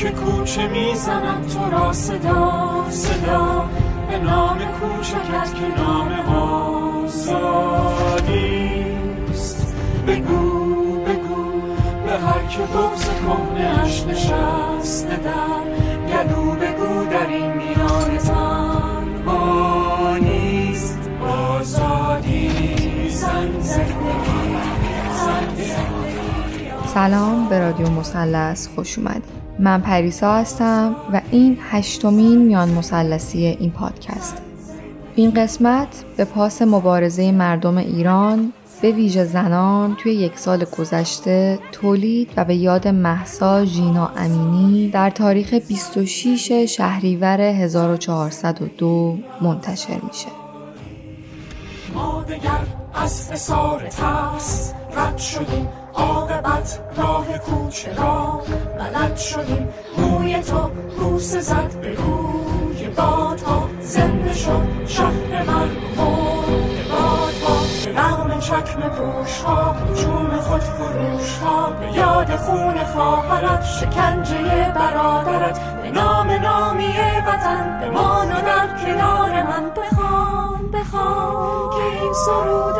که کوچه می‌زنم تو را صدا صدا به نام کوچکت که نام آزادیست بگو بگو به هر که بغز کهنه اش نشسته در گلو بگو در این میان تنها نیست آزادی زن زندگی سلام به رادیو مثلث خوش اومدید. من پریسا هستم و این هشتمین میان مثلثی این پادکست این قسمت به پاس مبارزه مردم ایران به ویژه زنان توی یک سال گذشته تولید و به یاد محسا ژینا امینی در تاریخ 26 شهریور 1402 منتشر میشه. ما دگر از رد شدیم عاقبت راه کوچه را بلد شدیم موی تو بوس زد به روی بادها زنده شد شهر من بادها به نغم چکم پوش ها جون خود فروش ها به یاد خون خواهرت شکنجه برادرت به نام نامی وطن بمان و در کنار من بخوان بخوان که این سرود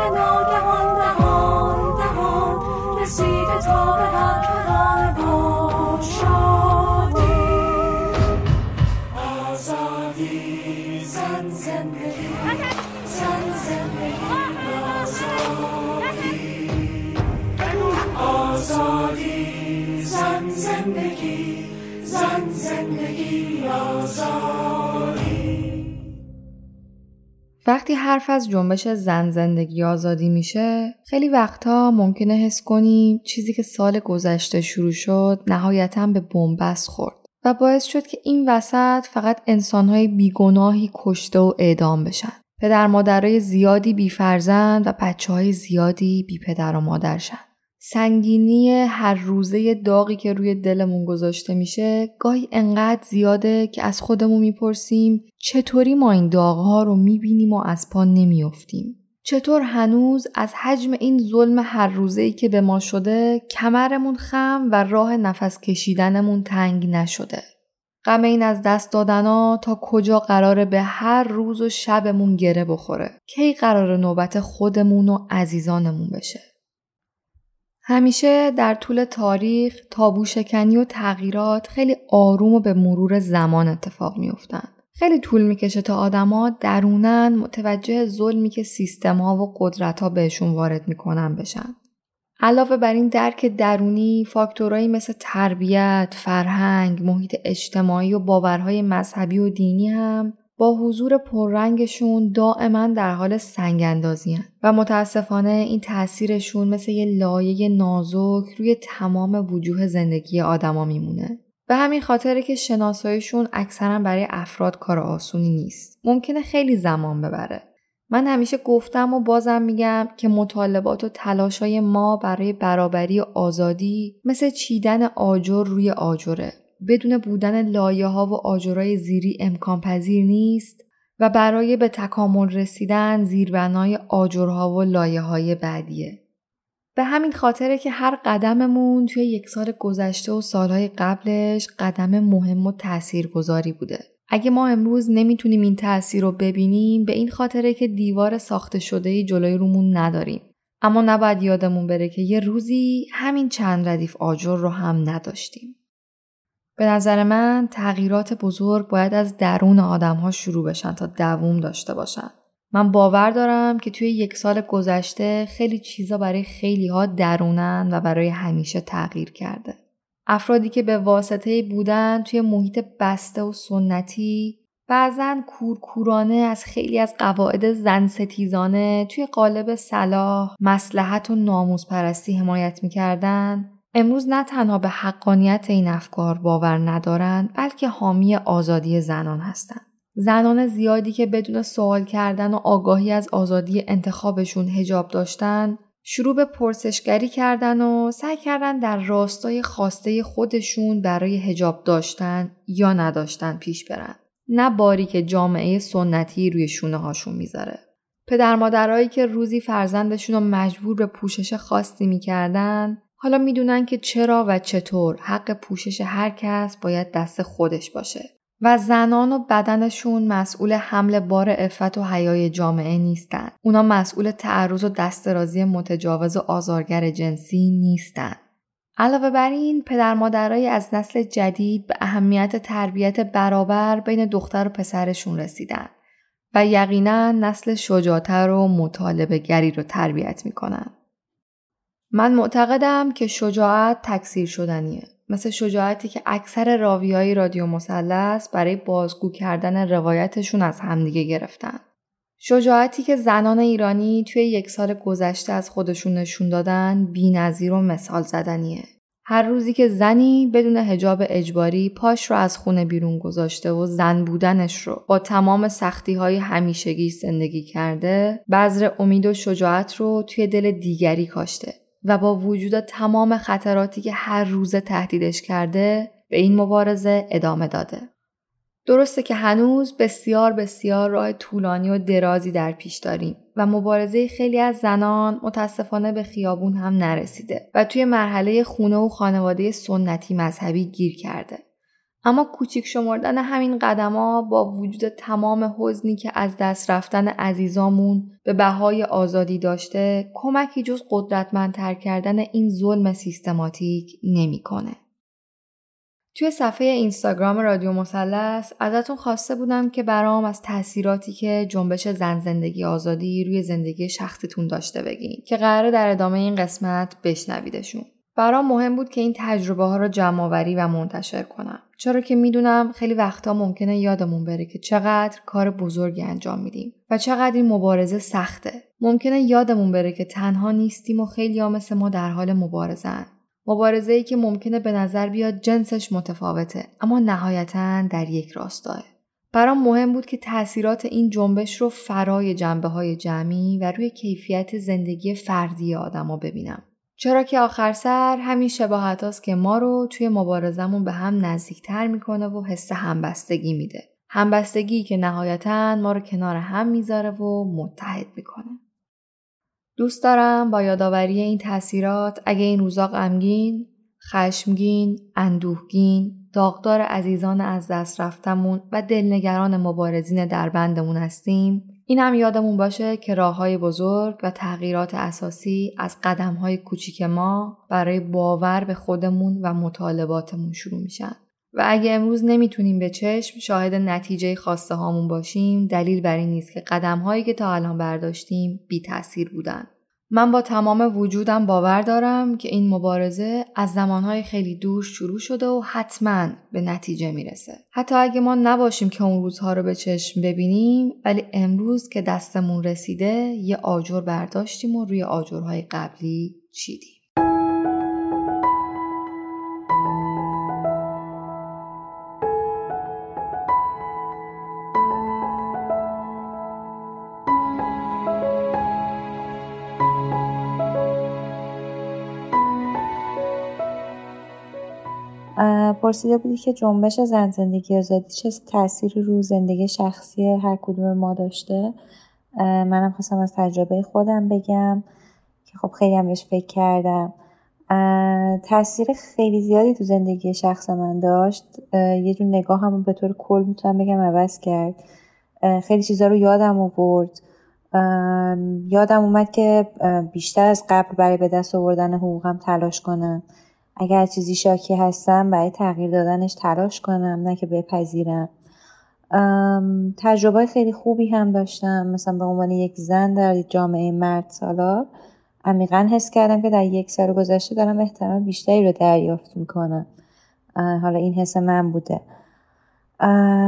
وقتی حرف از جنبش زن زندگی آزادی میشه خیلی وقتا ممکنه حس کنیم چیزی که سال گذشته شروع شد نهایتا به بنبست خورد و باعث شد که این وسط فقط انسانهای بیگناهی کشته و اعدام بشن پدر مادرای زیادی بیفرزند و بچه های زیادی بی پدر و مادر شن. سنگینی هر روزه داغی که روی دلمون گذاشته میشه گاهی انقدر زیاده که از خودمون می‌پرسیم چطوری ما این داغها رو می‌بینیم و از پا نمیافتیم. چطور هنوز از حجم این ظلم هر روزه‌ای که به ما شده کمرمون خم و راه نفس کشیدنمون تنگ نشده؟ غم این از دست دادنا تا کجا قراره به هر روز و شبمون گره بخوره؟ کی قرار نوبت خودمون و عزیزانمون بشه؟ همیشه در طول تاریخ تابو شکنی و تغییرات خیلی آروم و به مرور زمان اتفاق میافتند. خیلی طول می‌کشه تا آدما درونن متوجه ظلمی که سیستما و قدرت ها بهشون وارد می‌کنن بشن. علاوه بر این درک درونی فاکتورهایی مثل تربیت، فرهنگ، محیط اجتماعی و باورهای مذهبی و دینی هم با حضور پررنگشون دائما در حال سنگ اندازی هن. و متاسفانه این تاثیرشون مثل یه لایه نازک روی تمام وجوه زندگی آدما میمونه. به همین خاطره که شناساییشون اکثرا برای افراد کار آسونی نیست. ممکنه خیلی زمان ببره. من همیشه گفتم و بازم میگم که مطالبات و تلاشای ما برای برابری و آزادی مثل چیدن آجر روی آجره. بدون بودن لایه ها و آجرای زیری امکان پذیر نیست و برای به تکامل رسیدن زیربنای آجرها و لایه های بعدیه. به همین خاطره که هر قدممون توی یک سال گذشته و سالهای قبلش قدم مهم و تاثیرگذاری بوده. اگه ما امروز نمی‌تونیم این تاثیر رو ببینیم به این خاطره که دیوار ساخته شده جلوی رومون نداریم. اما نباید یادمون بره که یه روزی همین چند ردیف آجر رو هم نداشتیم. به نظر من تغییرات بزرگ باید از درون آدم ها شروع بشن تا دووم داشته باشن. من باور دارم که توی یک سال گذشته خیلی چیزا برای خیلی ها درونن و برای همیشه تغییر کرده. افرادی که به واسطه بودن توی محیط بسته و سنتی بعضا کورکورانه از خیلی از قواعد زن ستیزانه توی قالب صلاح، مسلحت و ناموز پرستی حمایت می‌کردن امروز نه تنها به حقانیت این افکار باور ندارند بلکه حامی آزادی زنان هستند. زنان زیادی که بدون سوال کردن و آگاهی از آزادی انتخابشون هجاب داشتن شروع به پرسشگری کردن و سعی کردن در راستای خواسته خودشون برای هجاب داشتن یا نداشتن پیش برن. نه باری که جامعه سنتی روی شونه هاشون می‌ذاره. پدر مادرایی که روزی فرزندشون رو مجبور به پوشش خاصی می‌کردن حالا می‌دونن که چرا و چطور حق پوشش هر کس باید دست خودش باشه و زنان و بدنشون مسئول حمل بار افت و حیای جامعه نیستن. اونا مسئول تعرض و دسترازی متجاوز و آزارگر جنسی نیستن. علاوه بر این پدر مادرای از نسل جدید به اهمیت تربیت برابر بین دختر و پسرشون رسیدن و یقینا نسل شجاعتر و مطالبه گری رو تربیت می‌کنن. من معتقدم که شجاعت تکثیر شدنیه. مثل شجاعتی که اکثر راویهای رادیو مسلس برای بازگو کردن روایتشون از همدیگه گرفتن. شجاعتی که زنان ایرانی توی یک سال گذشته از خودشون نشون دادن بی نظیر و مثال زدنیه. هر روزی که زنی بدون هجاب اجباری پاش رو از خونه بیرون گذاشته و زن بودنش رو با تمام سختی های همیشگی زندگی کرده بذر امید و شجاعت رو توی دل دیگری کاشته و با وجود تمام خطراتی که هر روزه تهدیدش کرده به این مبارزه ادامه داده. درسته که هنوز بسیار بسیار راه طولانی و درازی در پیش داریم و مبارزه خیلی از زنان متاسفانه به خیابون هم نرسیده و توی مرحله خونه و خانواده سنتی مذهبی گیر کرده. اما کوچیک شمردن همین قدما با وجود تمام حزنی که از دست رفتن عزیزامون به بهای آزادی داشته کمکی جز قدرتمندتر کردن این ظلم سیستماتیک نمی‌کنه. توی صفحه اینستاگرام رادیو مثلث ازتون خواسته بودم که برام از تاثیراتی که جنبش زن زندگی آزادی روی زندگی شخصیتون داشته بگین که قراره در ادامه این قسمت بشنویدشون. برام مهم بود که این تجربه ها رو جمع و منتشر کنم. چرا که می‌دونم خیلی وقتا ممکنه یادمون بره که چقدر کار بزرگی انجام میدیم و چقدر این مبارزه سخته. ممکنه یادمون بره که تنها نیستیم و خیلی مثل ما در حال مبارزن. مبارزه ای که ممکنه به نظر بیاد جنسش متفاوته اما نهایتا در یک راستاه. برام مهم بود که تاثیرات این جنبش رو فرای جنبه های جمعی و روی کیفیت زندگی فردی آدما ببینم. چرا که آخر سر همین شباهت که ما رو توی مبارزمون به هم نزدیکتر می‌کنه و حس همبستگی میده. همبستگی که نهایتا ما رو کنار هم می‌ذاره و متحد می‌کنه. دوست دارم با یادآوری این تاثیرات اگه این روزا غمگین، خشمگین، اندوهگین، داغدار عزیزان از دست رفتمون و دلنگران مبارزین در بندمون هستیم این هم یادمون باشه که راه های بزرگ و تغییرات اساسی از قدم های کوچیک ما برای باور به خودمون و مطالباتمون شروع میشن. و اگه امروز نمی‌تونیم به چشم شاهد نتیجه خواسته هامون باشیم دلیل بر این نیست که قدم هایی که تا الان برداشتیم بی تاثیر بودن. من با تمام وجودم باور دارم که این مبارزه از زمانهای خیلی دور شروع شده و حتما به نتیجه می‌رسه. حتی اگه ما نباشیم که اون روزها رو به چشم ببینیم ولی امروز که دستمون رسیده یه آجر برداشتیم و روی آجرهای قبلی چیدیم. پرسیده بودی که جنبش زن زندگی آزادی چه تأثیری رو زندگی شخصی هر کدوم ما داشته؟ منم خواستم از تجربه خودم بگم که خب خیلی هم بهش فکر کردم. تاثیر خیلی زیادی تو زندگی شخص من داشت. یه جون نگاه هم به طور کل می‌تونم بگم عوض کرد. خیلی چیزا رو یادم آورد. یادم اومد که بیشتر از قبل برای به دست آوردن حقوقم تلاش کنم. اگر چیزی شاکی هستم برای تغییر دادنش تلاش کنم نه که بپذیرم. تجربه خیلی خوبی هم داشتم. مثلا به عنوان یک زن در جامعه مرد سالار عمیقا حس کردم که در یک سال گذشته دارم احترام بیشتری رو دریافت می‌کنم. حالا این حس من بوده.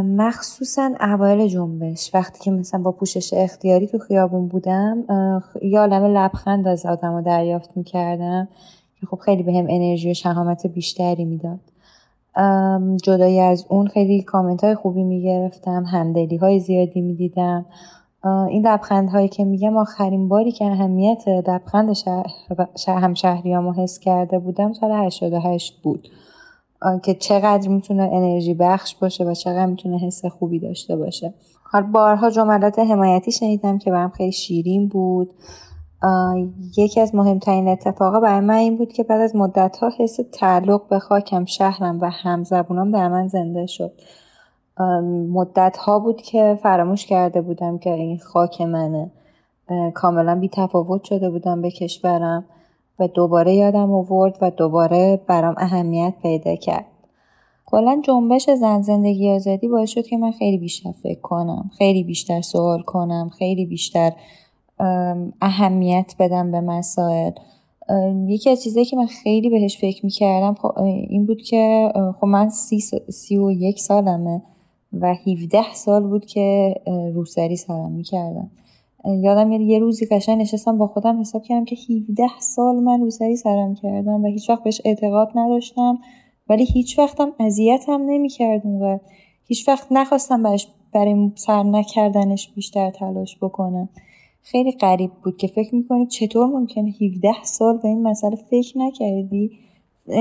مخصوصا اوایل جنبش. وقتی که مثلا با پوشش اختیاری تو خیابون بودم یا عالم لبخند از آدم رو دریافت می‌کردم. که خب خیلی به انرژی و شهامت بیشتری می‌داد. جدایی از اون خیلی کامنت های خوبی می‌گرفتم همدلی های زیادی می‌دیدم. این لبخند هایی که میگم آخرین باری که اهمیت لبخند شهر, شهر همشهریامو حس کرده بودم سال 88 بود. که چقدر می‌تونه انرژی بخش باشه و چقدر می‌تونه حس خوبی داشته باشه. حال بارها جملات حمایتی شنیدم که برام خیلی شیرین بود. یکی از مهمترین اتفاقا برای من این بود که بعد از مدت ها حس تعلق به خاکم شهرم و همزبونام در من زنده شد. مدت ها بود که فراموش کرده بودم که این خاک منه. کاملا بی تفاوت شده بودم به کشورم و دوباره یادم آورد و دوباره برام اهمیت پیدا کرد. کلا جنبش زن زندگی آزادی باعث شد که من خیلی بیشتر فکر کنم خیلی بیشتر سوال کنم خیلی بیشتر اهمیت بدم به مسائل. یکی از چیزایی که من خیلی بهش فکر می‌کردم خب این بود که خب من سی, سی و یک سالمه و 17 سال بود که روسری سرم می‌کردم یادم میاد یه روزی قشنگ نشستم با خودم حساب کردم که 17 سال من روسری سرم کردم و هیچ وقت بهش اعتقاد نداشتم ولی هیچ وقتم اذیتم نمی‌کرد اونقدر هیچ وقت نخواستم برش برای سر نکردنش بیشتر تلاش بکنم. خیلی غریب بود که فکر می‌کنی چطور ممکنه 17 سال به این مسئله فکر نکردی؟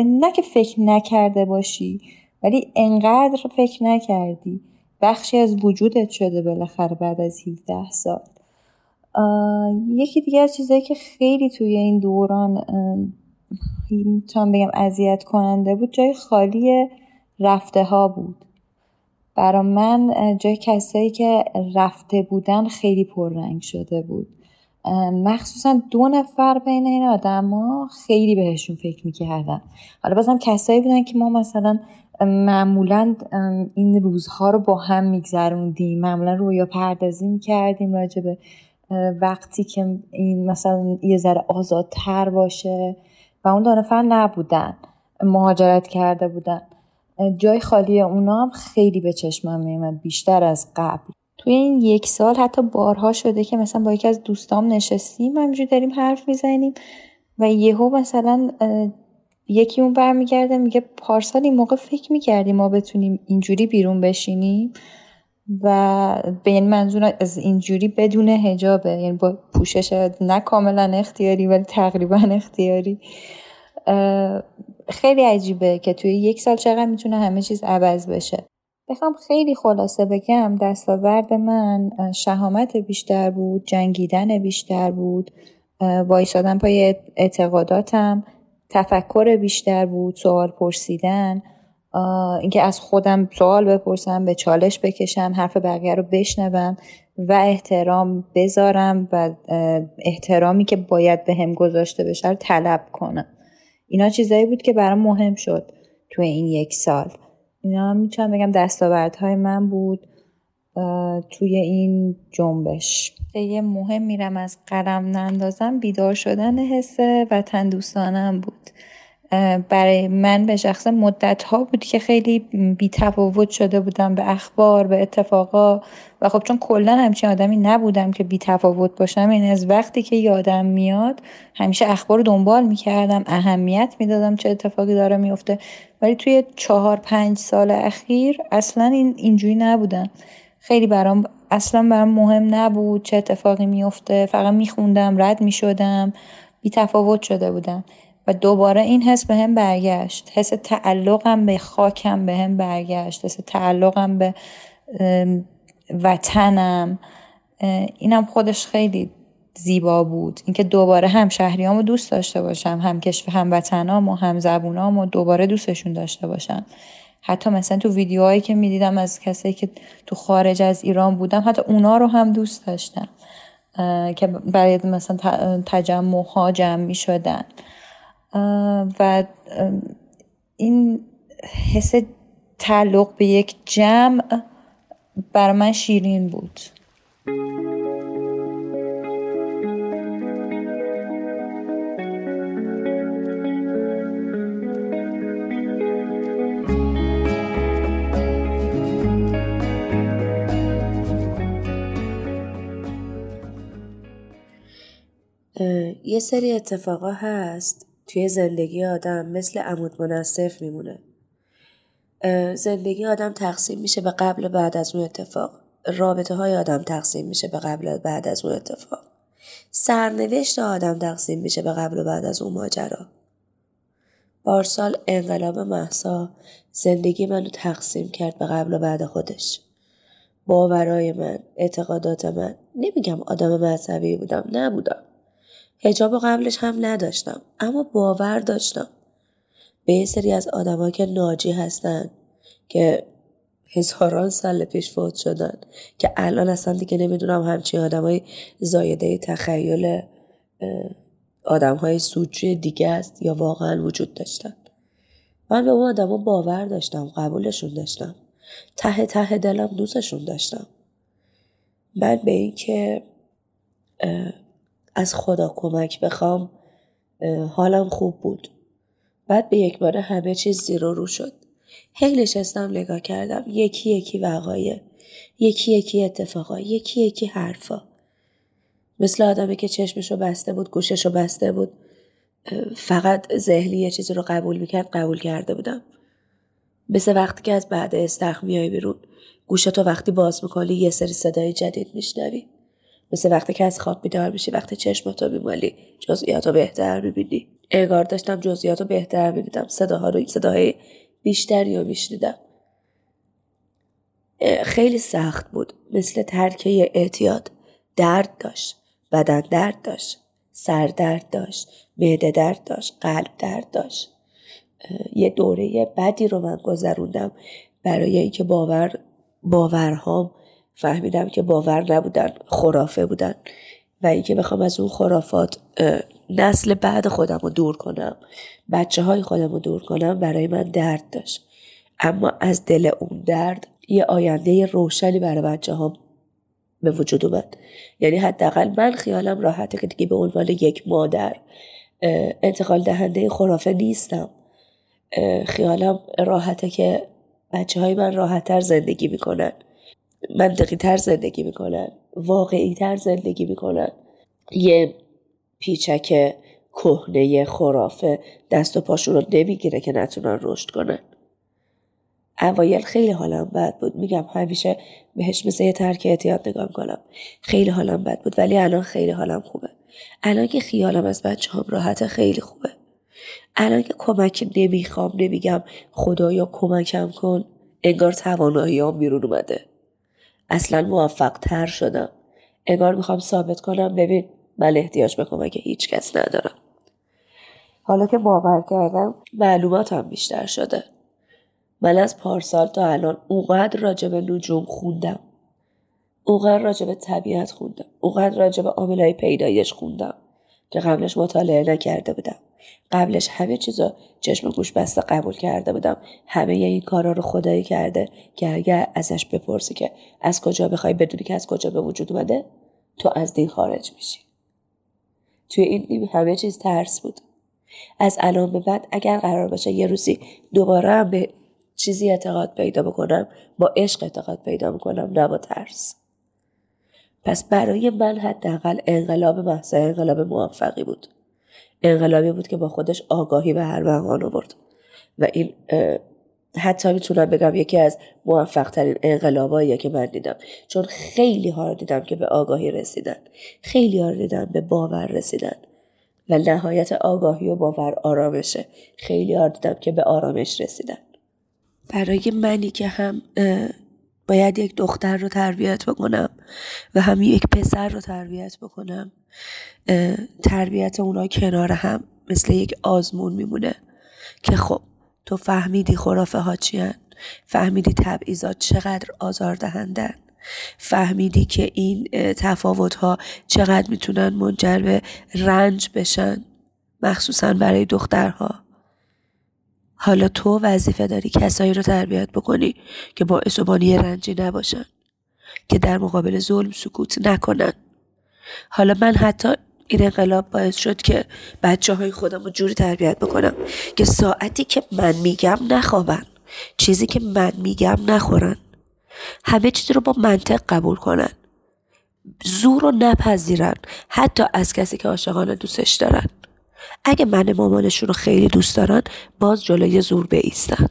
نه که فکر نکرده باشی ولی انقدر فکر نکردی. بخشی از وجودت شده بالاخره بعد از 17 سال. یکی دیگه از چیزایی که خیلی توی این دوران می‌تونم بگم اذیت کننده بود جای خالی رفته ها بود. برا من جای کسایی که رفته بودن خیلی پررنگ شده بود. مخصوصا دو نفر بین این آدما خیلی بهشون فکر می‌کردم. حالا بازم کسایی بودن که ما مثلا معمولا این روزها رو با هم میگذروندیم. معمولا رویا پردازی می‌کردیم راجع به وقتی که این مثلا یه ذره آزادتر باشه. و اون دو نفر نبودن. مهاجرت کرده بودن. جای خالی اونا هم خیلی به چشمم میومد بیشتر از قبل. توی این یک سال حتی بارها شده که مثلا با یکی از دوستام نشستیم همینجوری داریم حرف می‌زنیم و یهو مثلا یکی اون برمیگرده میگه پارسال این موقع فکر می‌کردیم ما بتونیم اینجوری بیرون بشینیم؟ و به این منظور از اینجوری بدون هجابه یعنی با پوشش نه کاملا اختیاری ولی تقریبا اختیاری. خیلی عجیبه که توی یک سال چقدر می‌تونه همه چیز عوض بشه. بخوام خیلی خلاصه بگم دستاورد من شهامت بیشتر بود جنگیدن بیشتر بود وایسادن پای اعتقاداتم تفکر بیشتر بود سوال پرسیدن اینکه از خودم سوال بپرسم به چالش بکشم حرف بقیه رو بشنوم و احترام بذارم و احترامی که باید به هم گذاشته بشه رو طلب کنم. اینا چیزایی بود که برام مهم شد توی این یک سال. اینا می‌تونم بگم دستاوردهای من بود توی این جنبش. یه مهم میرم از قلم نندازم بیدار شدن حس وطن دوستانم بود. برای من به شخص مدت ها بود که خیلی بی تفاوت شده بودم به اخبار به اتفاقا. و خب چون کلا همچین آدمی نبودم که بی تفاوت باشم این یعنی از وقتی که یادم میاد همیشه اخبار رو دنبال می‌کردم اهمیت می‌دادم چه اتفاقی داره میفته ولی توی چهار پنج سال اخیر اصلا این اینجوری نبودم. خیلی برام اصلا برام مهم نبود چه اتفاقی میفته فقط میخوندم رد می‌شدم بی تفاوت شده بودم. و دوباره این حس به هم برگشت. حس تعلقم به خاکم به هم برگشت. حس تعلقم به وطنم. اینم خودش خیلی زیبا بود. اینکه دوباره هم شهریامو دوست داشته باشم هم کشف هم وطنام و هم زبونام و دوباره دوستشون داشته باشم. حتی مثلا تو ویدیوهایی که می‌دیدم از کسایی که تو خارج از ایران بودم حتی اونا رو هم دوست داشتم. که برای مثلا تجمع ها جمع می شدن و این حس تعلق به یک جمع بر من شیرین بود. یه سری اتفاقا هست توی زندگی آدم مثل عمود منصف میمونه. زندگی آدم تقسیم میشه به قبل و بعد از اون اتفاق. رابطه های آدم تقسیم میشه به قبل و بعد از اون اتفاق. سرنوشت آدم تقسیم میشه به قبل و بعد از اون ماجرا. بارسال انقلاب محسا زندگی منو تقسیم کرد به قبل و بعد خودش. باورای من اعتقادات من. نمیگم آدم مذهبی بودم نبودم. هجاب قبلش هم نداشتم اما باور داشتم. به یه سری از آدما که ناجی هستن که هزاران سال پیش فوت شدن که الان اصلا دیگه نمی‌دونم همچین آدمای زایده تخیل آدم های سوچی دیگه است یا واقعا وجود داشتن. من به اون آدما باور داشتم قبولشون داشتم. ته ته دلم دوستشون داشتم. من به این که از خدا کمک بخوام حالم خوب بود. بعد به یک بار همه چیز زیر رو شد. هی نشستم نگاه کردم یکی یکی وقایع یکی یکی اتفاقا یکی یکی حرفا. مثل آدمی که چشمشو بسته بود گوششو بسته بود. فقط ذهنی یه چیزی رو قبول می‌کرد قبول کرده بودم. مثل وقتی که از بعد استخ میای بیرون گوشتو وقتی باز می‌کنی یه سری صدای جدید میشنوی. مثل وقتی که از خواب بیدار میشی وقتی چشمتو میمالی جزئیاتو بهتر می‌بینی. انگار داشتم جزئیاتو بهتر می‌دیدم صداها رو صداهای بیشتری رو میشنیدم. خیلی سخت بود. مثل ترکه اعتیاد. درد داشت. بدن درد داشت. سر درد داشت. معده درد داشت. قلب درد داشت. یه دوره بدی رو من گذروندم. برای اینکه باور باورهام فهمیدم که باور نبودن خرافه بودن. و اینکه بخوام از اون خرافات نسل بعد خودم رو دور کنم بچه های خودم رو دور کنم برای من درد داشت. اما از دل اون درد یه آینده روشنی برای بچه ها به وجود اومد. یعنی حداقل من خیالم راحته که دیگه به عنوان یک مادر انتقال دهنده خرافه نیستم. خیالم راحته که بچه های من راحتتر زندگی می‌کنن. منطقی تر زندگی می‌کنن واقعی تر زندگی می‌کنن. یه پیچک کهنه خرافه دست و پاشون رو نمی‌گیره که نتونن رشد کنن. اوایل خیلی حالم بد بود. میگم همیشه بهش مثل یه ترک اعتیاد نگاه کنم خیلی حالم بد بود ولی الان خیلی حالم خوبه. الان که خیالم از بچه هم راحت خیلی خوبه. الان که کمک نمی‌خوام نمیگم خدایا کمکم کن. انگار توانایی بیرون اومده. اصلا موفق تر شدم. انگار می‌خوام ثابت کنم ببین من احتیاج به کمک هیچ کس ندارم. حالا که باور کردم معلوماتم بیشتر شده. من از پارسال تا الان اونقدر راجع به نجوم خوندم. اونقدر راجع به طبیعت خوندم. اونقدر راجع به پیدایش خوندم که قبلش مطالعه نکرده بودم. قبلش همه چیزا چشم گوش بسته قبول کرده بودم. همه این کارا رو خدایی کرده که اگر ازش بپرسی که از کجا بخوای بدونی که از کجا به وجود اومده تو از دین خارج میشی. توی این دین همه چیز ترس بود. از الان به بعد اگر قرار باشه یه روزی دوباره به چیزی اعتقاد پیدا بکنم با عشق اعتقاد پیدا می‌کنم نه با ترس. پس برای من حداقل انقلاب محض انقلاب موفقی بود. انقلابی بود که با خودش آگاهی به هر مقام آورد. و این حتی می‌تونم بگم یکی از موفق ترین انقلاباییه که من دیدم. چون خیلی ها رو دیدم که به آگاهی رسیدن. خیلی ها رو دیدم به باور رسیدن. و نهایت آگاهی و باور آرامشه. خیلی ها دیدم که به آرامش رسیدن. برای منی که هم باید یک دختر رو تربیت بکنم و هم یک پسر رو تربیت بکنم. تربیت اونا کنار هم مثل یک آزمون میمونه که خب تو فهمیدی خرافه ها چیان فهمیدی تبعیضات چقدر آزار دهندن فهمیدی که این تفاوت ها چقدر می‌تونن منجر به رنج بشن؟ مخصوصا برای دخترها. حالا تو وظیفه داری کسایی رو تربیت بکنی که باعث و بانی رنجی نباشن که در مقابل ظلم سکوت نکنن. حالا من حتی این انقلاب باعث شد که بچه های خودم رو جوری تربیت بکنم که ساعتی که من میگم نخوابن چیزی که من میگم نخورن. همه چیزی رو با منطق قبول کنن. زور رو نپذیرن حتی از کسی که عاشقانه دوستش دارن. اگه من مامانشون رو خیلی دوست دارن باز جلوی زور بیستن.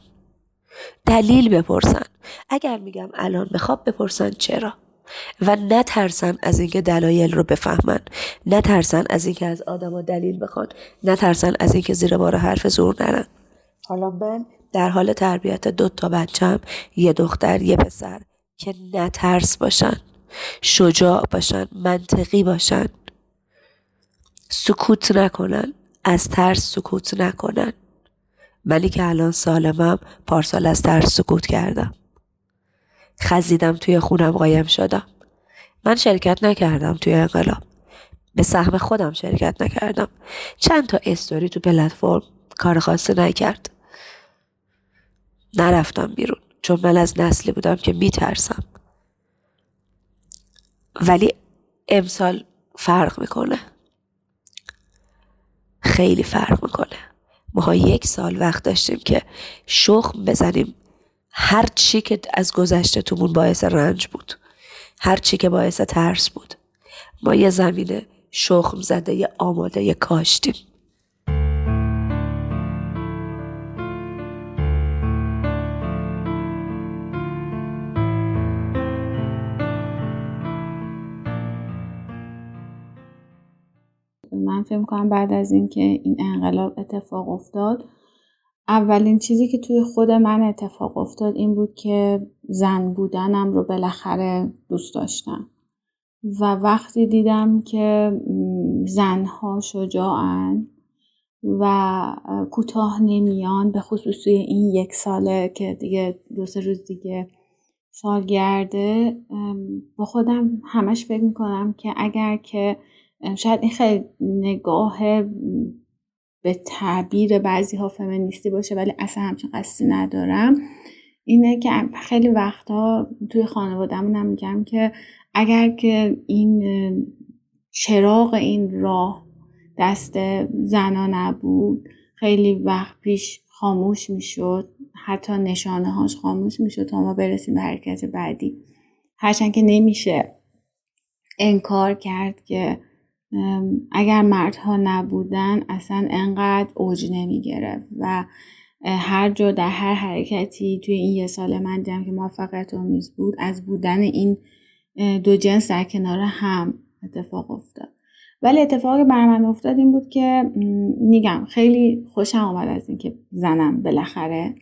دلیل بپرسن. اگر میگم الان بخواب بپرسن چرا. و نترسن از اینکه دلایل رو بفهمن. نترسن از اینکه از آدما دلیل بخوان. نترسن از اینکه زیر بار حرف زور نرن. حالا من در حال تربیت دو تا بچم یه دختر یه پسر که نترس باشن. شجاع باشن منطقی باشن. سکوت نکنن. از ترس سکوت نکنن. ولی که الان سالمم پارسال از ترس سکوت کردم. خزیدم توی خونم قایم شدم. من شرکت نکردم توی انقلاب. به سهم خودم شرکت نکردم. چند تا استوری تو پلتفرم کار خاصی نکرد. نرفتم بیرون. چون من از نسلی بودم که میترسم. ولی امسال فرق می‌کنه. خیلی فرق می‌کنه. ماها یک سال وقت داشتیم که شخم بزنیم. هر چی که از گذشتهتون باعث رنج بود هر چی که باعث ترس بود. ما یه زمین شخم زده یه آماده یه کاشتیم. من فکر کنم بعد از اینکه این انقلاب اتفاق افتاد اولین چیزی که توی خود من اتفاق افتاد این بود که زن بودنم رو بالاخره دوست داشتم. و وقتی دیدم که زنها شجاعن و کوتاه نمیان به خصوص توی این یک ساله که دیگه دو سه روز دیگه سالگرده با خودم همش فکر می‌کنم که اگر که شاید این خیلی نگاه به تعبیر بعضی ها فمینیستی باشه ولی اصلا همچین قصدی ندارم. اینه که خیلی وقتها توی خانوادهمونم میگم که اگر که این چراغ این راه دست زنا نبود خیلی وقت پیش خاموش می‌شد حتی نشانه هاش خاموش می‌شد تا ما برسیم به حرکت بعدی. هرچند که نمیشه انکار کرد که اگر مردها نبودن اصلا انقدر اوج نمی گرفت و هر جا در هر حرکتی توی این یه سال من دیدم که موفقیت آمیز بود از بودن این دو جنس در کنار هم اتفاق افتاد. ولی اتفاقی بر من افتاد این بود که میگم خیلی خوشم آمد از اینکه زنم بالاخره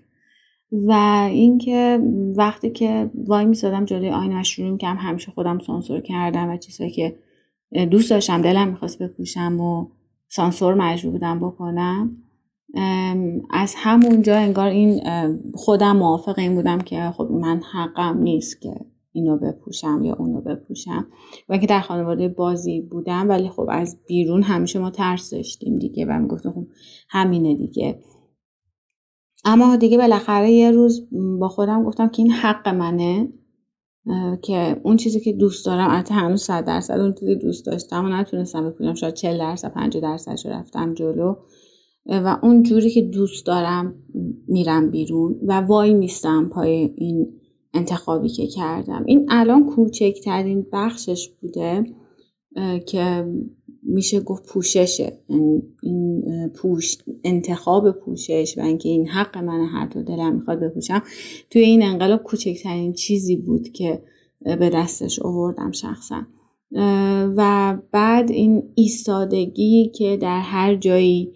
و اینکه وقتی که وای میسادم جلوی آینه شروع کردم همیشه خودم سانسور کردم و چیزهایی که دوست داشتم دلم می‌خواست بپوشم و سانسور مجبور بودم بکنم. از همونجا انگار این خودم موافق این بودم که خب من حقم نیست که اینو بپوشم یا اونو بپوشم. و که در خانواده بازی بودم ولی خب از بیرون همیشه ما ترس داشتیم دیگه و می‌گفتم خب همینه دیگه. اما دیگه بالاخره یه روز با خودم گفتم که این حق منه. که اون چیزی که دوست دارم البته هنوز صد درصد اون چیزی دوست داشتم و نتونستم بپوشم شاید 40 درصد 50 درصدش رفتم جلو. و اون جوری که دوست دارم میرم بیرون و وای میستم پای این انتخابی که کردم. این الان کوچکترین بخشش بوده که میشه گفت پوششه یعنی این پوش انتخاب پوشش و اینکه این حق من هر دو دلم می‌خواد بپوشم توی این انقلاب کوچکترین چیزی بود که به دستش آوردم شخصا. و بعد این ایستادگی که در هر جایی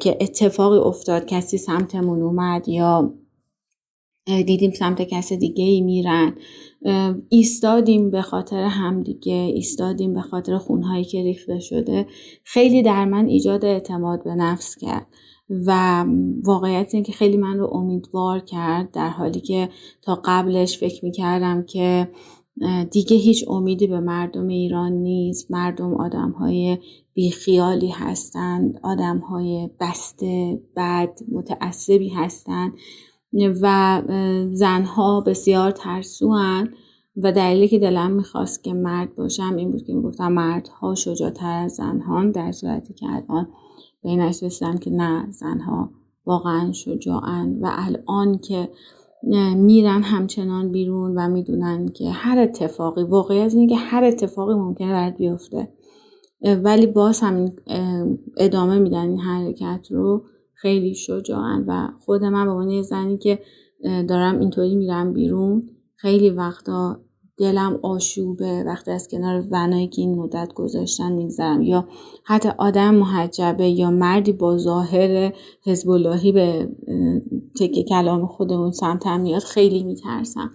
که اتفاقی افتاد کسی سمتمون اومد یا دیدیم سمت کس دیگه ای میرن ایستادیم به خاطر همدیگه ایستادیم به خاطر خونهایی که ریخته شده. خیلی در من ایجاد اعتماد به نفس کرد و واقعیت این که خیلی من رو امیدوار کرد در حالی که تا قبلش فکر می‌کردم که دیگه هیچ امیدی به مردم ایران نیست. مردم آدم های بیخیالی هستند آدم های بسته بد متعصبی هستند. و زنها بسیار ترسوان و دلیلی که دلم می‌خواست که مرد باشم این بود که می‌گفتم مردها شجاعتر از زنها در صورتی که الان به این رسیدم که نه زنها واقعا شجاعن و الان که میرن همچنان بیرون و می‌دونن که هر اتفاقی واقعیت اینه که هر اتفاقی ممکنه برد بیفته. ولی باز هم ادامه میدن این حرکت رو. خیلی شجاعن و خود من به عنوان زنی که دارم اینطوری میرم بیرون خیلی وقتا دلم آشوبه وقتی از کنار ونایی که این مدت گذاشتن میگذرم. یا حتی آدم محجبه یا مردی با ظاهر حزب اللهی به تکه کلام خودمون سمتم میاد خیلی میترسم.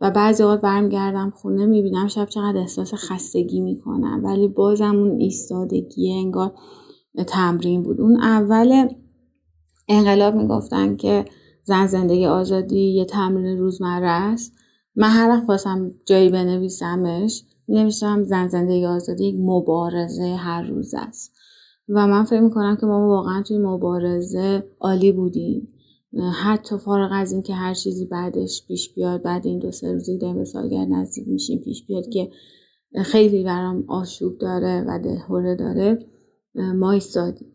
و بعضی اوقات برمیگردم خونه می‌بینم شب چقدر احساس خستگی می‌کنم. ولی بازم اون ایستادگی انگار تمرین بود. اون اول انقلاب می‌گفتن که زن زندگی آزادی یه تمرین روزمره است. من هر وقت خواستم جایی بنویسمش نوشتم زن زندگی آزادی یک مبارزه هر روز است. و من فکر می‌کنم که ما واقعا توی مبارزه عالی بودیم. حتی فارغ از این که هر چیزی بعدش پیش بیاد بعد این دو سه روزی داریم به سالگرد نزدیک میشیم پیش بیاد که خیلی برام آشوب داره و دلهوره داره ما ایستادیم.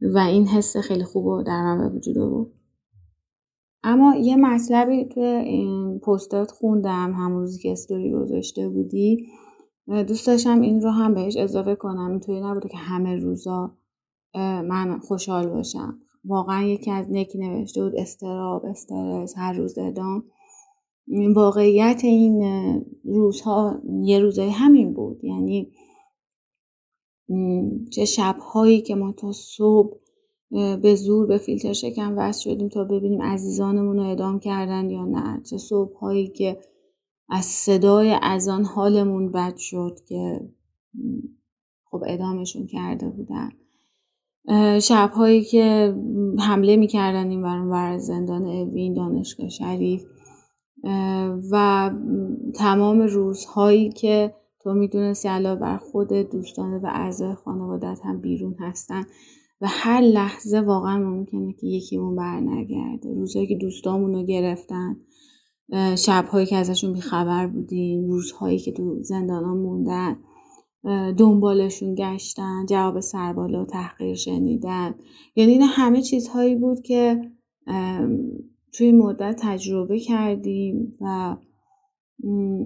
و این حس خیلی خوب در من به وجود آورد. اما یه مطلبی توی این پستات خوندم همون روزی که استوری گذاشته بودی. دوست داشتم این رو هم بهش اضافه کنم. اینطوری نبوده که همه روزا من خوشحال باشم. واقعا یکی از نکی نوشته بود استراب استرس هر روز ادام واقعیت این روزها یه روزای همین بود. یعنی چه شبهایی که ما تا صبح به زور به فیلتر شکم وصل شدیم تا ببینیم عزیزانمون رو ادام کردن یا نه. چه صبح هایی که از صدای اذان حالمون بد شد که خب ادامشون کرده بودن. شبهایی که حمله می‌کردن این برون بر زندان اوین دانشگاه شریف. و تمام روزهایی که تو می‌دونستی علاوه بر خود دوستانه و اعضای خانوادت هم بیرون هستن و هر لحظه واقعا ممکنه که یکیمون بر نگرده روزهایی که دوستامون رو گرفتن شبهایی که ازشون بیخبر بودیم روزهایی که تو زندان موندن دنبالشون گشتن جواب سربالا و تحقیر شنیدن. یعنی این همه چیزهایی بود که توی مدت تجربه کردیم و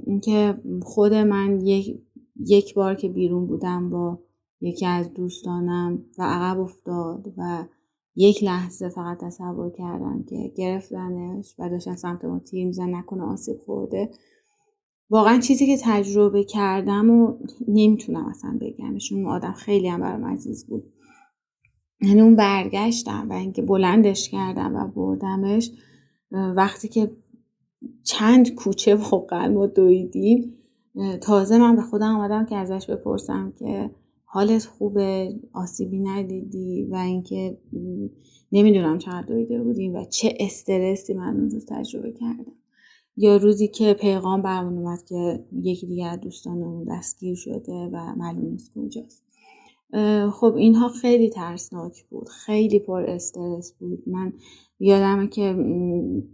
اینکه خود من یک, یک بار که بیرون بودم با یکی از دوستانم و عقب افتاد و یک لحظه فقط تصور کردم که گرفتنش و داشتن سمت ما تیر میزن نکنه آسیب خورده. واقعا چیزی که تجربه کردم و نمی‌تونم اصلا بگمش اون آدم خیلی هم برام عزیز بود. یعنی اون برگشتم و اینکه بلندش کردم و بردمش وقتی که چند کوچه واقعا ما دویدیم تازه من به خودم آمدم که ازش بپرسم که حالت خوبه؟ آسیبی ندیدی؟ و اینکه نمی‌دونم چقدر دویده بودیم و چه استرسی من اون روز تجربه کردم. یا روزی که پیغام برمون اومد که یکی دیگر دوستانمون دستگیر شده و معلوم نیست کجاست. خب اینها خیلی ترسناک بود خیلی پر استرس بود. من یادمه که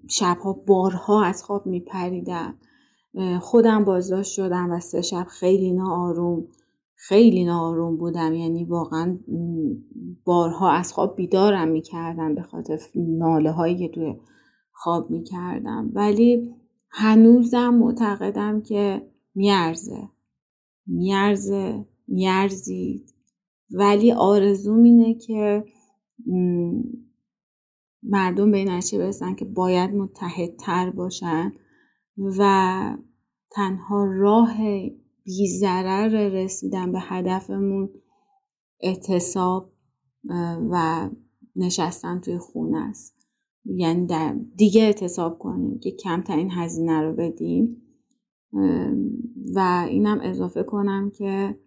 شبها بارها از خواب میپریدم. خودم بازداشت شدم و سه شب خیلی ناآروم خیلی ناآروم بودم. یعنی واقعا بارها از خواب بیدارم می‌کردم به خاطر ناله هایی که توی خواب می‌کردم. ولی هنوزم معتقدم که میارزه. میارزه میارزید. ولی آرزوم اینه که مردم به این نتیجه برسن که باید متحدتر باشن و تنها راه بیزرر رسیدن به هدفمون اعتصاب و نشستن توی خونه است. یعنی در دیگه اعتصاب کنیم که کمترین هزینه رو بدیم. و اینم اضافه کنم که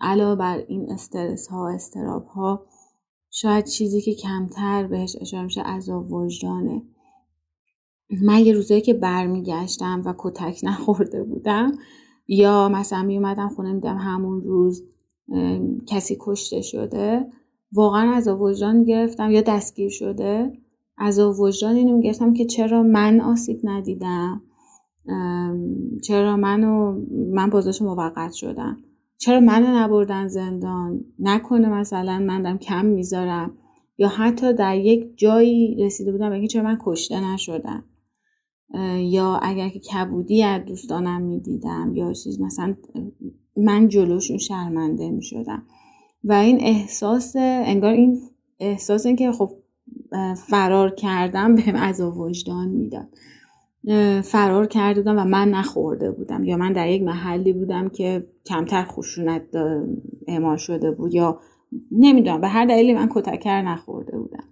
علاوه بر این استرس ها استراب ها شاید چیزی که کمتر بهش اشاره میشه عذاب وجدانه. من یه روزایی که برمیگشتم و کتک نخورده بودم یا مثلا می اومدم خونه میدم همون روز کسی کشته شده واقعا از وجدان گرفتم یا دستگیر شده. از وجدان اینو گرفتم که چرا من آسیب ندیدم؟ چرا منو من بازداشت موقت شدم؟ چرا منو نبردن زندان؟ نکنه مثلا من دم کم می‌ذارم. یا حتی در یک جایی رسیده بودم به چرا من کشته نشدم. یا اگر که کبودی از دوستانم می‌دیدم یا چیز مثلا من جلوشون شرمنده می‌شدم. و این احساس انگار این احساس این که خب فرار کردم به از وجدان می‌داد. فرار کرده بودم و من نخورده بودم. یا من در یک محلی بودم که کمتر خشونت اعمال شده بود یا نمی‌دونم به هر دلیلی من کتکر نخورده بودم.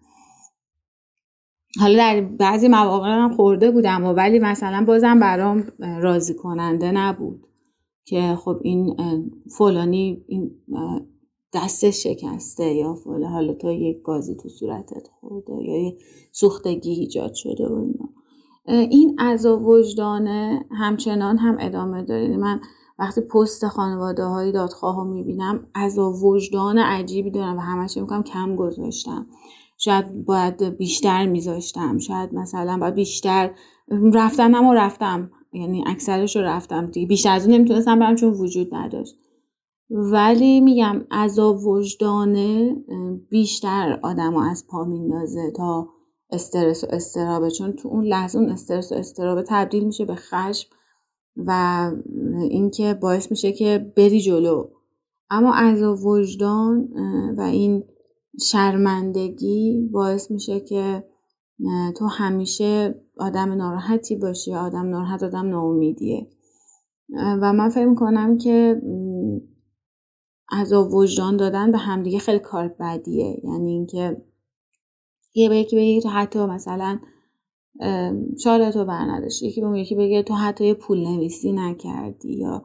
حالا در بعضی مواقع هم خورده بودم و ولی مثلا بازم برام راضی کننده نبود که خب این فلانی این دستش شکسته یا فلان حالا تو یک گازی تو صورتت خورده یا یه سوختگی ایجاد شده و اینا. این عذاب وجدانه همچنان هم ادامه داره. یعنی من وقتی پست خانواده های دادخواه رو می‌بینم عذاب وجدان عجیبی دارم و همش می‌کنم کم گذاشتم. شاید باید بیشتر میذاشتم. شاید مثلا باید بیشتر رفتنم و رفتم. یعنی اکثرش رو رفتم. دیگه بیشتر از اون نمی‌تونستم برم چون وجود نداشت. ولی میگم عذاب وجدانه بیشتر آدم از پا میندازه تا استرس و استرابه. چون تو اون لحظه اون استرس و استرابه تبدیل میشه به خشم و اینکه باعث میشه که بری جلو. اما عذاب وجدان و این شرمندگی باعث میشه که تو همیشه آدم ناراحتی باشی آدم ناراحت آدم ناامیدیه. و من فکر می‌کنم که عذاب وجدان دادن به همدیگه خیلی کار بدیه. یعنی اینکه یه به یکی بگه تو حتی مثلا شاید تو برنداشت یکی به یکی بگه تو حتی پول نویسی نکردی یا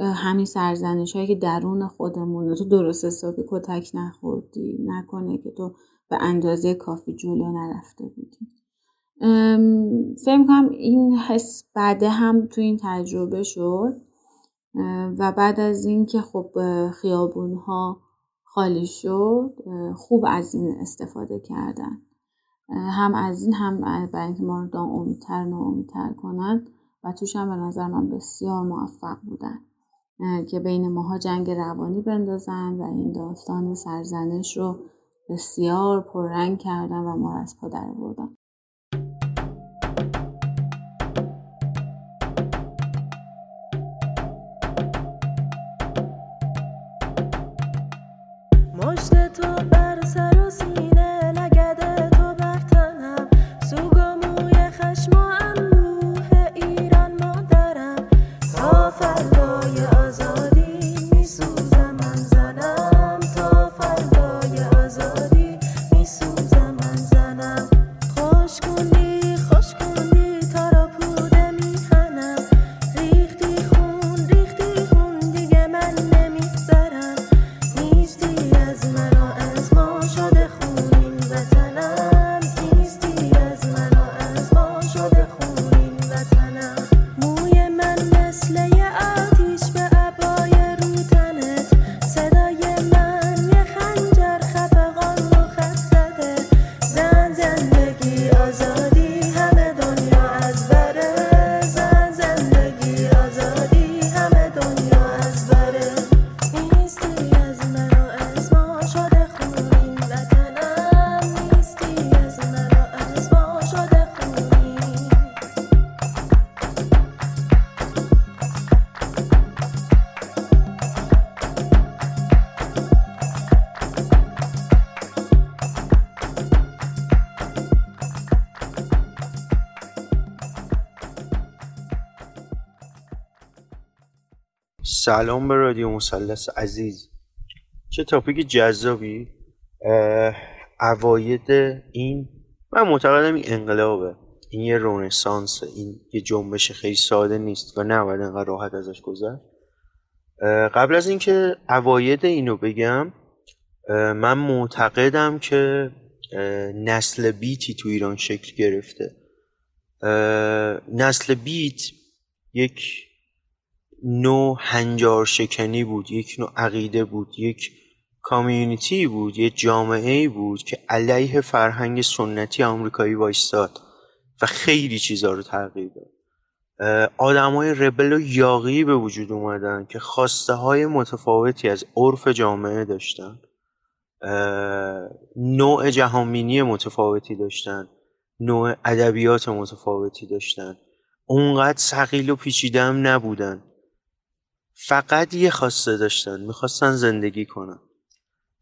همین سرزنش هایی که درون خودمون تو درست حسابی کتک نخوردی. نکنه که تو به اندازه کافی جلو نرفته بودی. فکر کنم این حس بعده هم تو این تجربه شد. و بعد از اینکه خب خیابون ها خالی شد خوب از این استفاده کردن. هم از این هم برای اینکه ما رو امیدتر ناامیدتر کنن و توش هم به نظر من بسیار موفق بودن. که بین ماها جنگ روانی بندازن و این داستان سرزنش رو بسیار پررنگ کردن و ما رو از پا در بردن. سلام به رادیو مثلث عزیز. چه تاپیک جذابی. اواید این من معتقدم این انقلابه. این یه رونسانسه این یه جنبش خیلی ساده نیست و نباید انقدر راحت ازش گذر قبل از اینکه اواید اینو بگم من معتقدم که نسل بیتی تو ایران شکل گرفته. نسل بیت یک نوع هنجار شکنی بود یک نوع عقیده بود یک کامیونیتی بود یک جامعه بود که علیه فرهنگ سنتی آمریکایی وایستاد و خیلی چیزها رو تغییر داد. آدم های ربل و یاقی به وجود اومدن که خواسته های متفاوتی از عرف جامعه داشتن. نوع جهانبینی متفاوتی داشتن. نوع ادبیات متفاوتی داشتن. اونقدر سقیل و پیچیده هم نبودن. فقط یه خواسته داشتن می‌خواستن زندگی کنن.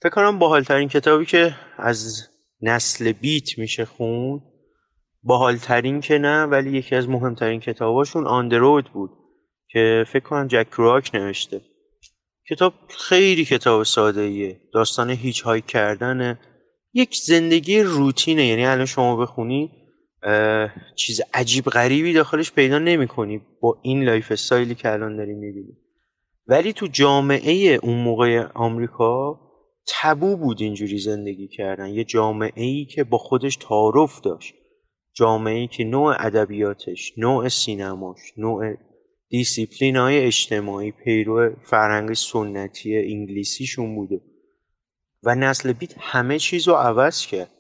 فکر کنم باحالترین کتابی که از نسل بیت میشه خون باحالترین که نه ولی یکی از مهمترین کتاباشون آندرود بود که فکر کنم جک کراک نوشته. کتاب خیلی کتاب ساده ایه داستان هیچ های کردن یک زندگی روتینه یعنی الان شما بخونی چیز عجیب غریبی داخلش پیدا نمی کنی با این lifestyle ی که الان داری می‌بینی. ولی تو جامعه اون موقع آمریکا تابو بود اینجوری زندگی کردن. یه جامعه ای که با خودش تعارف داشت. جامعه ای که نوع ادبیاتش نوع سینماش نوع دیسیپلین های اجتماعی پیرو فرهنگ سنتی انگلیسیشون بوده و نسل بیت همه چیز رو عوض کرد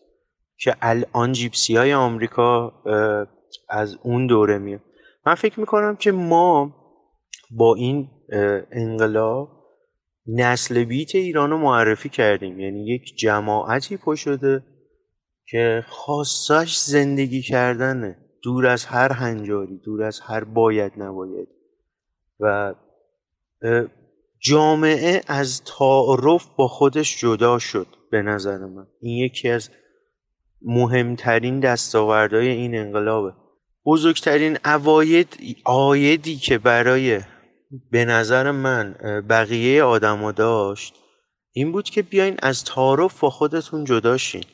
که الان جیپسی های آمریکا از اون دوره میاد. من فکر می‌کنم که ما با این انقلاب نسل بیت ایران رو معرفی کردیم. یعنی یک جماعتی پا که خواستش زندگی کردنه. دور از هر هنجاری دور از هر باید نباید. و جامعه از تعارف با خودش جدا شد به نظر من. این یکی از مهمترین دستاوردهای این انقلابه. بزرگترین اواید آیدی که برای به نظر من بقیه آدما داشت این بود که بیاین از تعارف با خودتون جدا شین.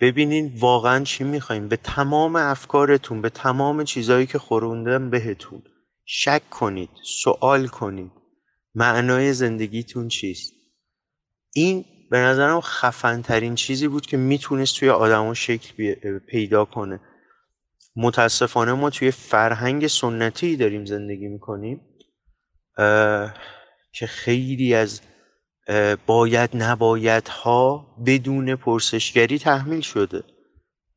ببینین واقعا چی می‌خواین. به تمام افکارتون به تمام چیزهایی که خوروندم بهتون شک کنید سوال کنید. معنای زندگیتون چیست؟ این به نظرم خفن ترین چیزی بود که می‌تونست توی آدما شکل پیدا کنه. متاسفانه ما توی فرهنگ سنتی داریم زندگی می‌کنیم. که خیلی از باید نباید ها بدون پرسشگری تحمیل شده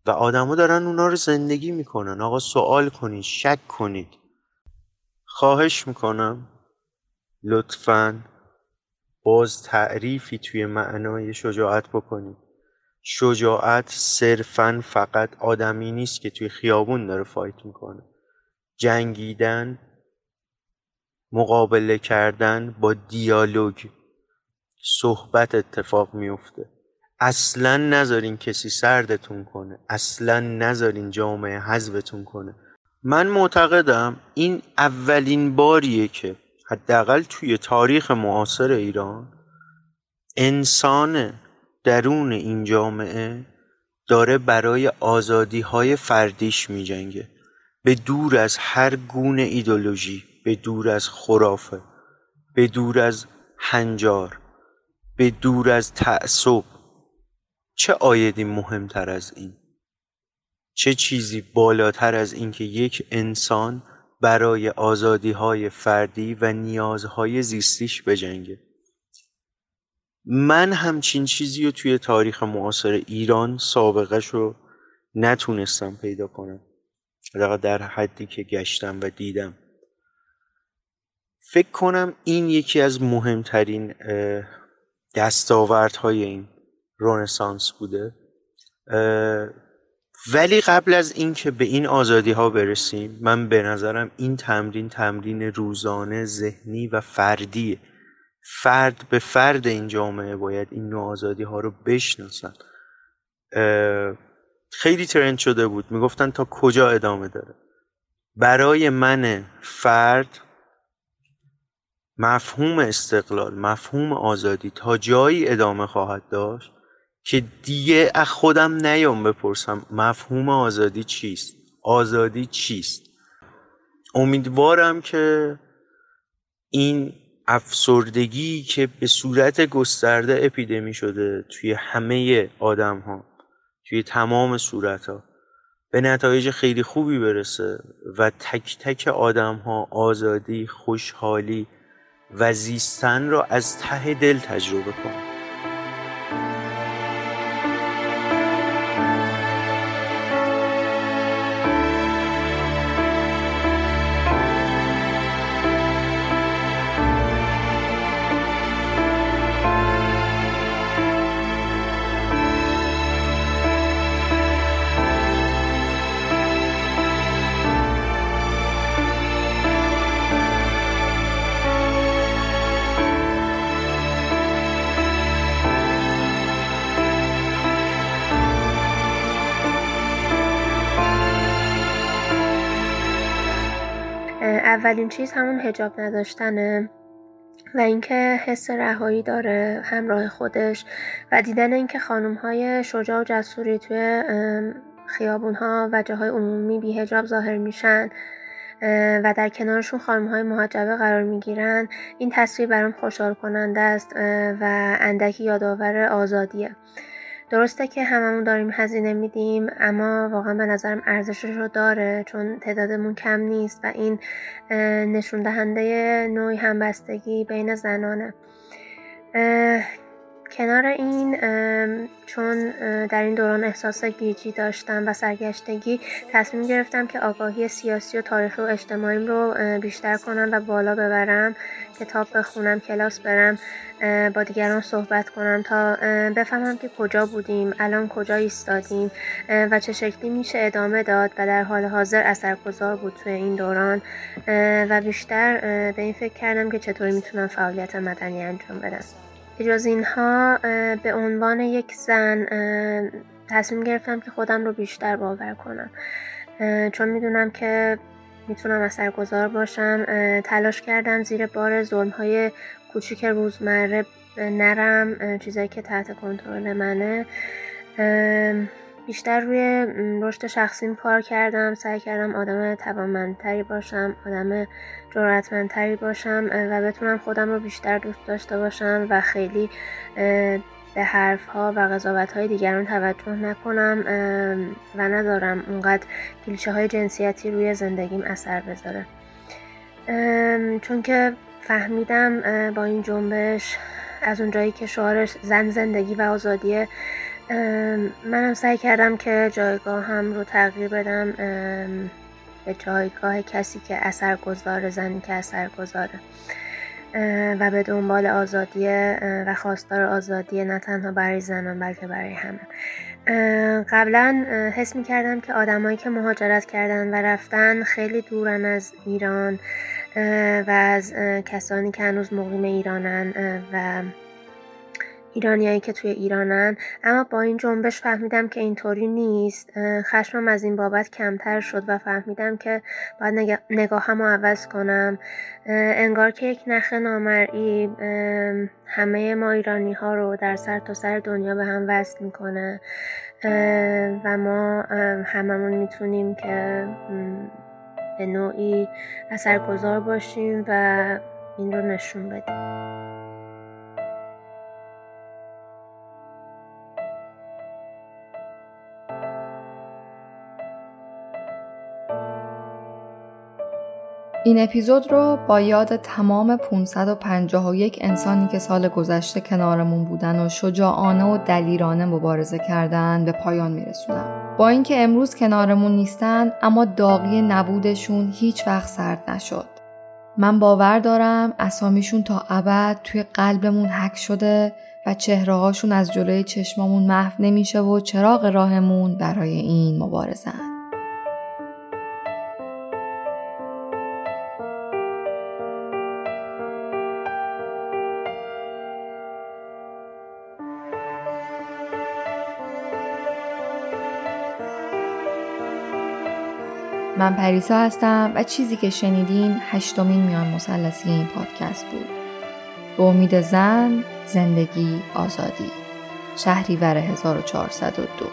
و آدما دارن اونا رو زندگی می‌کنن. آقا سوال کنید شک کنید. خواهش می‌کنم لطفا باز تعریفی توی معنای شجاعت بکنید. شجاعت صرفا فقط آدمی نیست که توی خیابون داره فایت می‌کنه. جنگیدن مقابله کردن با دیالوگ صحبت اتفاق میفته اصلا نذارین کسی سردتون کنه. اصلا نذارین جامعه حذفتون کنه. من معتقدم این اولین باریه که حداقل توی تاریخ معاصر ایران انسان درون این جامعه داره برای آزادی های فردیش می جنگه به دور از هر گونه ایدولوژی. به دور از خرافه به دور از هنجار به دور از تعصب. چه آیدی مهمتر از این؟ چه چیزی بالاتر از اینکه یک انسان برای آزادی های فردی و نیازهای زیستیش بجنگه؟ من همچین چیزی رو توی تاریخ معاصر ایران سابقش رو نتونستم پیدا کنم. در حدی که گشتم و دیدم. فکر کنم این یکی از مهمترین دستاوردهای این رونسانس بوده. ولی قبل از اینکه به این آزادی ها برسیم من به نظرم این تمرین تمرین روزانه ذهنی و فردیه فرد به فرد این جامعه باید این نوع آزادی ها رو بشناسن خیلی ترند شده بود. می‌گفتن تا کجا ادامه داره؟ برای من فرد مفهوم استقلال مفهوم آزادی تا جایی ادامه خواهد داشت که دیگه از خودم نیام بپرسم مفهوم آزادی چیست؟ آزادی چیست؟ امیدوارم که این افسردگی که به صورت گسترده اپیدمی شده توی همه آدم ها توی تمام صورت ها به نتایج خیلی خوبی برسه و تک تک آدم ها آزادی خوشحالی و زیستن را از ته دل تجربه کنند اولین چیز همون هجاب نداشتنه و اینکه حس رهایی داره همراه خودش و دیدن اینکه خانم های شجاع و جسوری توی خیابون ها و جاهای عمومی بی هجاب ظاهر میشن و در کنارشون خانم های محجبه قرار می‌گیرن. این تصویر برام خوشحال کننده است و اندکی یادآور آزادیه. درسته که هممون داریم هزینه میدیم اما واقعا به نظرم ارزشش رو داره چون تعدادمون کم نیست و این نشون دهنده نوعی همبستگی بین زنانه. کنار این چون در این دوران احساس گیجی داشتم و سرگشتگی تصمیم گرفتم که آگاهی سیاسی و تاریخی و اجتماعیم رو بیشتر کنم و بالا ببرم کتاب بخونم کلاس برم با دیگران صحبت کنم تا بفهمم که کجا بودیم الان کجا ایستادیم و چه شکلی میشه ادامه داد و در حال حاضر اثرگذار بود توی این دوران و بیشتر به این فکر کردم که چطوری می‌تونم فعالیت مدنی انجام بدم. جز اینها به عنوان یک زن تصمیم گرفتم که خودم رو بیشتر باور کنم. چون می‌دونم که می‌تونم اثرگذار باشم تلاش کردم زیر بار ظلم های کوچیک روزمره نرم چیزایی که تحت کنترل منه. بیشتر روی رشد شخصیم کار کردم سعی کردم آدم توانمندتری باشم آدم جرأتمندتری باشم و بتونم خودم رو بیشتر دوست داشته باشم و خیلی به حرف ها و قضاوت های دیگران توجه نکنم و ندارم اونقدر کلیشه های جنسیتی روی زندگیم اثر بذاره. چون که فهمیدم با این جنبش از اونجایی که شعارش زن زندگی و آزادیه منم سعی کردم که جایگاه هم رو تغییر بدم به جایگاه کسی که اثر گذاره زنی که اثر گذاره و به دنبال آزادی و خواستار آزادی نه تنها برای زنان بلکه برای همه. قبلا حس می کردم که آدمایی که مهاجرت کردن و رفتن خیلی دورن از ایران و از کسانی که هنوز مقیم ایرانن و ایرانیایی که توی ایرانن. اما با این جنبش فهمیدم که اینطوری نیست. خشمم از این بابت کمتر شد و فهمیدم که باید نگاهم رو عوض کنم. انگار که یک نخ نامرئی همه ما ایرانی ها رو در سر تا سر دنیا به هم وصل می‌کنه. و ما هممون می‌تونیم که به نوعی اثرگذار باشیم و این رو نشون بدیم. این اپیزود رو با یاد تمام 551 انسانی که سال گذشته کنارمون بودن و شجاعانه و دلیرانه مبارزه کردن به پایان میرسونم. با اینکه امروز کنارمون نیستن اما داغی نبودشون هیچ وقت سرد نشد. من باور دارم اسامیشون تا ابد توی قلبمون حک شده و چهرههاشون از جلوی چشمامون محو نمیشه و چراغ راهمون برای این مبارزه من پریسا هستم و چیزی که شنیدین هشتمین میان مثلثی این پادکست بود به امید زن زندگی آزادی شهریور 1402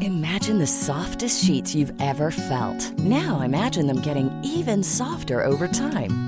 Imagine the softest sheets you've ever felt. Now imagine them getting even softer over time.